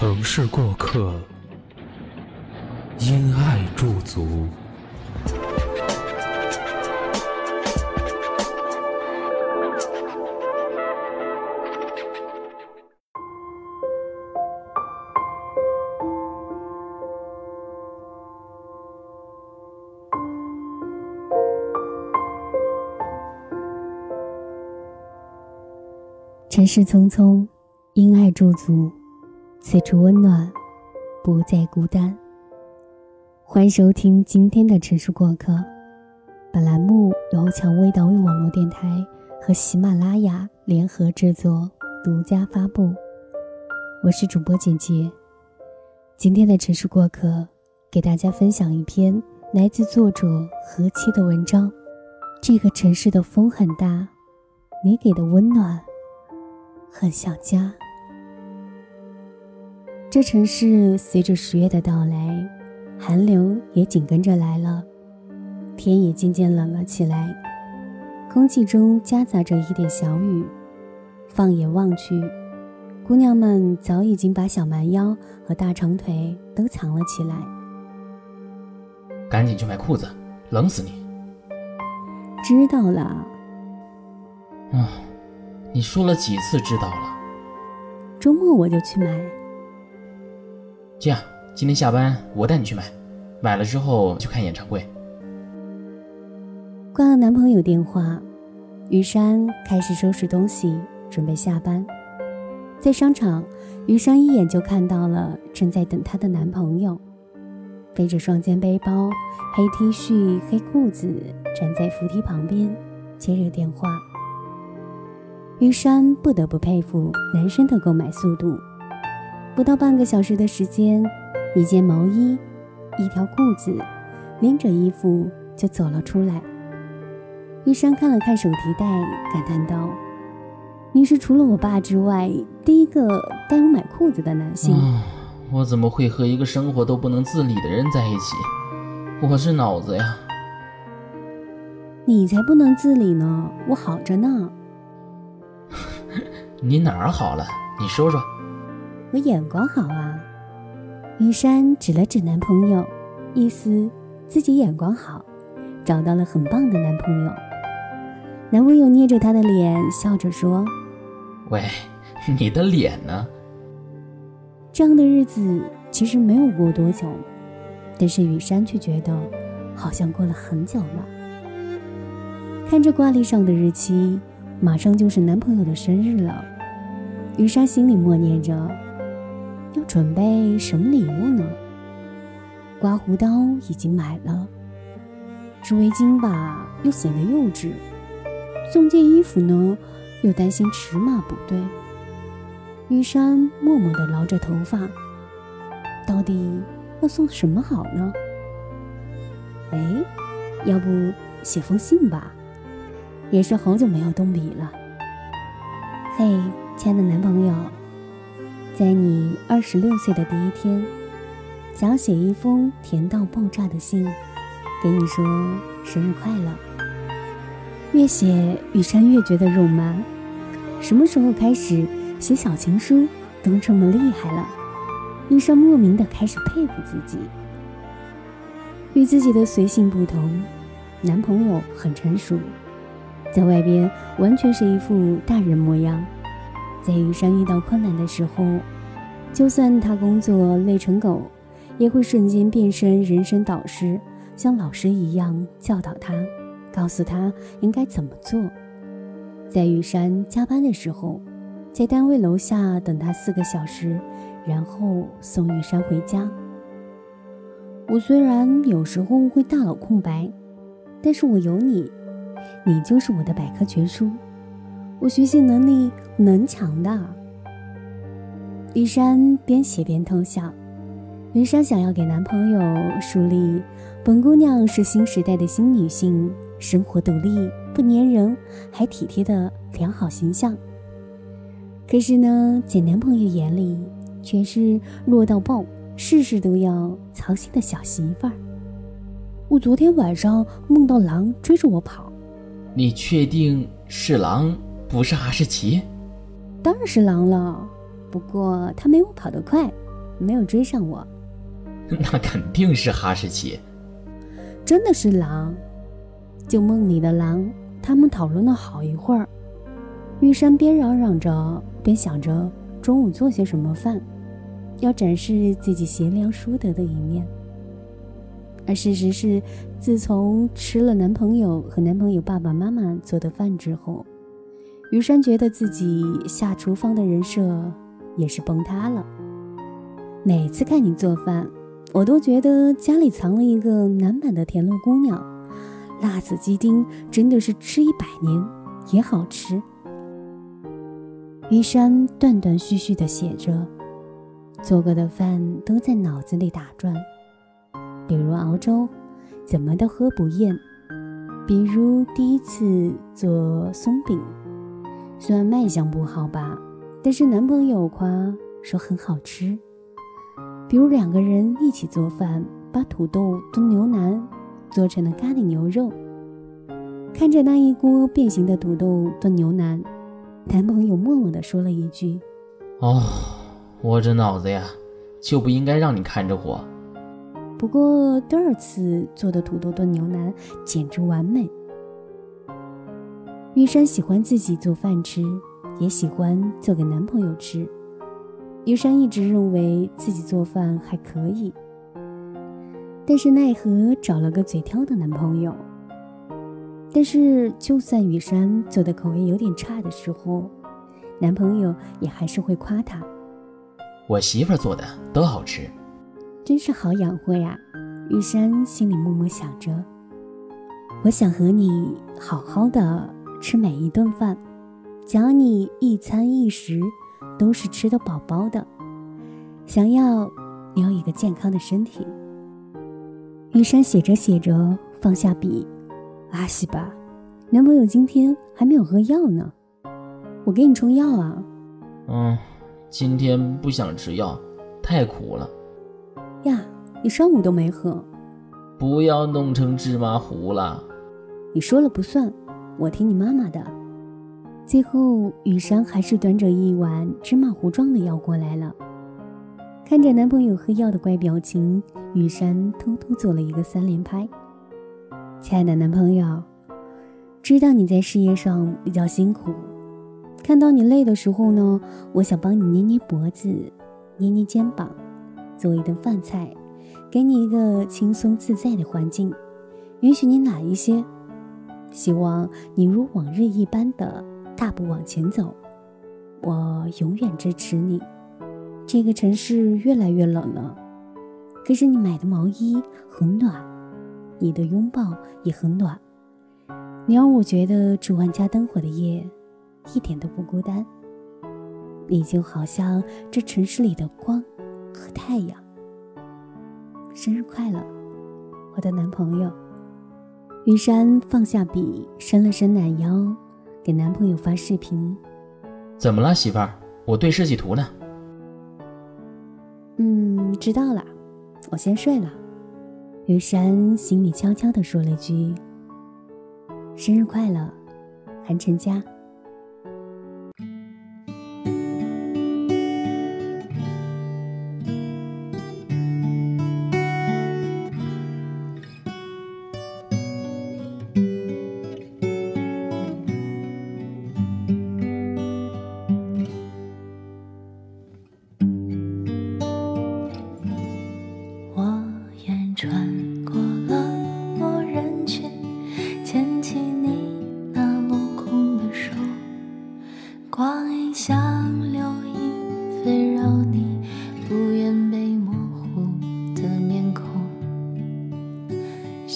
城市过客，因爱驻足。尘世匆匆，因爱驻足。此处温暖，不再孤单。欢迎收听今天的《城市过客》，本栏目由蔷薇岛屿网络电台和喜马拉雅联合制作、独家发布。我是主播简洁。今天的《城市过客》给大家分享一篇来自作者何七的文章。这个城市的风很大，你给的温暖很像家。这城市随着十月的到来，寒流也紧跟着来了，天也渐渐冷了起来，空气中夹杂着一点小雨。放眼望去，姑娘们早已经把小蛮腰和大长腿都藏了起来。赶紧去买裤子，冷死你！知道了。啊，你说了几次知道了？周末我就去买。这样，今天下班我带你去买，买了之后去看演唱会。挂了男朋友电话，于山开始收拾东西，准备下班。在商场，于山一眼就看到了正在等她的男朋友，背着双肩背包、黑 T 恤、黑裤子，站在扶梯旁边接着电话。于山不得不佩服男生的购买速度。不到半个小时的时间，一件毛衣，一条裤子，拎着衣服就走了出来。玉山看了看手提袋，感叹道：“你是除了我爸之外第一个带我买裤子的男性。”我怎么会和一个生活都不能自理的人在一起？我是脑子呀！你才不能自理呢，我好着呢。你哪儿好了？你说说。我眼光好啊，于山指了指男朋友，意思自己眼光好，找到了很棒的男朋友。男朋友捏着她的脸，笑着说：“喂，你的脸呢？”这样的日子其实没有过多久，但是雨山却觉得好像过了很久了。看着挂历上的日期，马上就是男朋友的生日了。雨山心里默念着。要准备什么礼物呢？刮胡刀已经买了，织围巾吧又显得幼稚，送件衣服呢又担心尺码不对。玉山默默地挠着头发，到底要送什么好呢？哎，要不写封信吧，也是好久没有动笔了。嘿，亲爱的男朋友。在你二十六岁的第一天，想写一封甜到爆炸的信，给你说生日快乐。越写雨山越觉得肉麻，什么时候开始写小情书都这么厉害了？雨山莫名的开始佩服自己。与自己的随性不同，男朋友很成熟，在外边完全是一副大人模样。在玉山遇到困难的时候，就算他工作累成狗，也会瞬间变身人生导师，像老师一样教导他，告诉他应该怎么做。在玉山加班的时候，在单位楼下等他四个小时，然后送玉山回家。我虽然有时候会大脑空白，但是我有你，你就是我的百科全书。我学习能力能强的。雨山边写边偷笑。云山想要给男朋友树立本姑娘是新时代的新女性，生活独立，不粘人，还体贴的良好形象。可是呢，在男朋友眼里，却是弱到爆，事事都要操心的小媳妇儿。我昨天晚上梦到狼追着我跑。你确定是狼，不是哈士奇？当然是狼了，不过它没我跑得快，没有追上我。那肯定是哈士奇。真的是狼，就梦里的狼。他们讨论了好一会儿。玉山边嚷嚷着，边想着中午做些什么饭，要展示自己贤良淑德的一面。而事实是，自从吃了男朋友和男朋友爸爸妈妈做的饭之后，于山觉得自己下厨房的人设也是崩塌了。每次看你做饭，我都觉得家里藏了一个男版的田螺姑娘。辣子鸡丁真的是吃一百年也好吃。于山断断续续地写着，做过的饭都在脑子里打转。比如熬粥，怎么都喝不厌；比如第一次做松饼，虽然卖相不好吧，但是男朋友夸说很好吃。比如两个人一起做饭，把土豆炖牛腩做成了咖喱牛肉，看着那一锅变形的土豆炖牛腩，男朋友默默地说了一句：“哦，我这脑子呀，就不应该让你看着我。”不过第二次做的土豆炖牛腩简直完美。玉山喜欢自己做饭吃，也喜欢做给男朋友吃。玉山一直认为自己做饭还可以，但是奈何找了个嘴挑的男朋友。但是就算雨山做的口味有点差的时候，男朋友也还是会夸他：“我媳妇做的都好吃。”真是好养活呀！玉山心里默默想着。我想和你好好的吃每一顿饭，想你一餐一食都是吃得饱饱的，想要你有一个健康的身体。玉山写着写着放下笔，阿西吧，男朋友今天还没有喝药呢，我给你冲药啊。嗯，今天不想吃药，太苦了。呀，你上午都没喝，不要弄成芝麻糊了。你说了不算，我听你妈妈的。最后，雨山还是端着一碗芝麻糊状的药过来了。看着男朋友喝药的怪表情，雨山偷偷做了一个三连拍。亲爱的男朋友，知道你在事业上比较辛苦，看到你累的时候呢，我想帮你捏捏脖子，捏捏肩膀。做一顿饭菜，给你一个轻松自在的环境，允许你懒一些。希望你如往日一般的大步往前走，我永远支持你。这个城市越来越冷了，可是你买的毛衣很暖，你的拥抱也很暖。你让我觉得这万家灯火的夜一点都不孤单。你就好像这城市里的光。和太阳，生日快乐，我的男朋友。雨山放下笔，伸了伸懒腰，给男朋友发视频。怎么了，媳妇儿？我对设计图呢。嗯，知道了，我先睡了。于山心里悄悄地说了句：“生日快乐，韩晨佳。”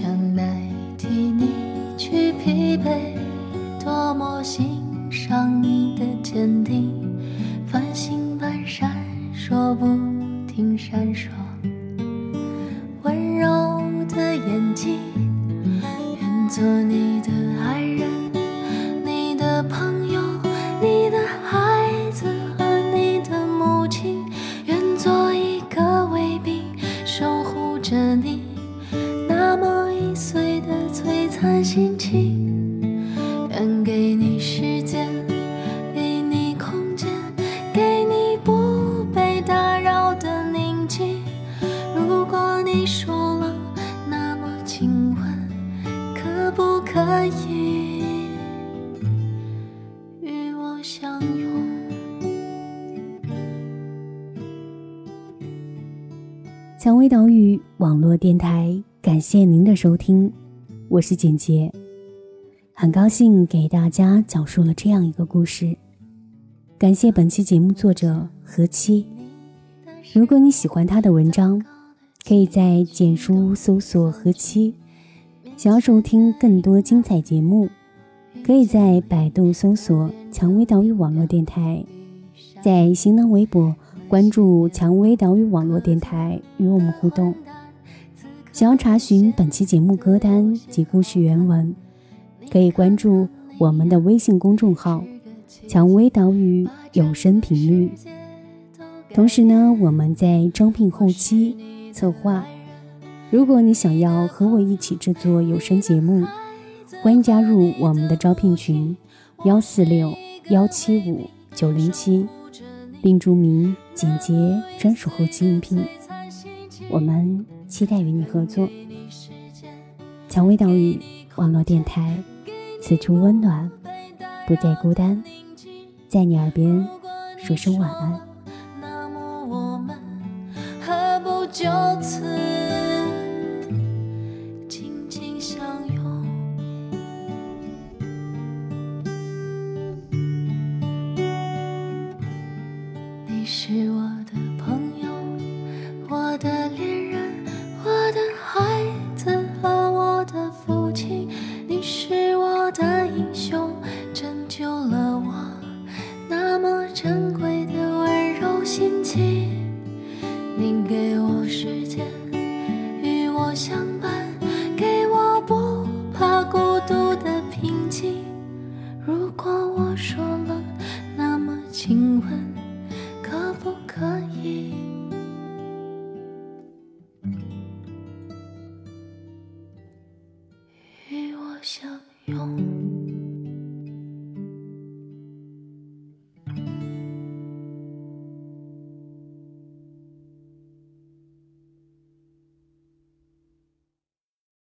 江南。可以与我相拥？蔷薇岛屿网络电台，感谢您的收听，我是简洁。很高兴给大家讲述了这样一个故事，感谢本期节目作者何七。如果你喜欢他的文章，可以在简书搜索何七。想要收听更多精彩节目，可以在百度搜索“蔷薇岛屿网络电台”，在新浪微博关注“蔷薇岛屿网络电台”与我们互动。想要查询本期节目歌单及故事原文。可以关注我们的微信公众号“蔷薇岛屿有声频率”。同时呢，我们在招聘后期策划。如果你想要和我一起制作有声节目，欢迎加入我们的招聘群：幺四六幺七五九零七，并注明“简洁专属后期应聘”。我们期待与你合作。蔷薇岛屿网络电台。此处温暖，不再孤单，在你耳边说声晚安。那么我们何不就此的恋人，我的孩子和我的父亲。你是我的英雄，拯救了我那么珍贵的温柔心情。你给我时间，与我相伴，给我不怕孤独的平静。如果我说了，那么请问，可不可以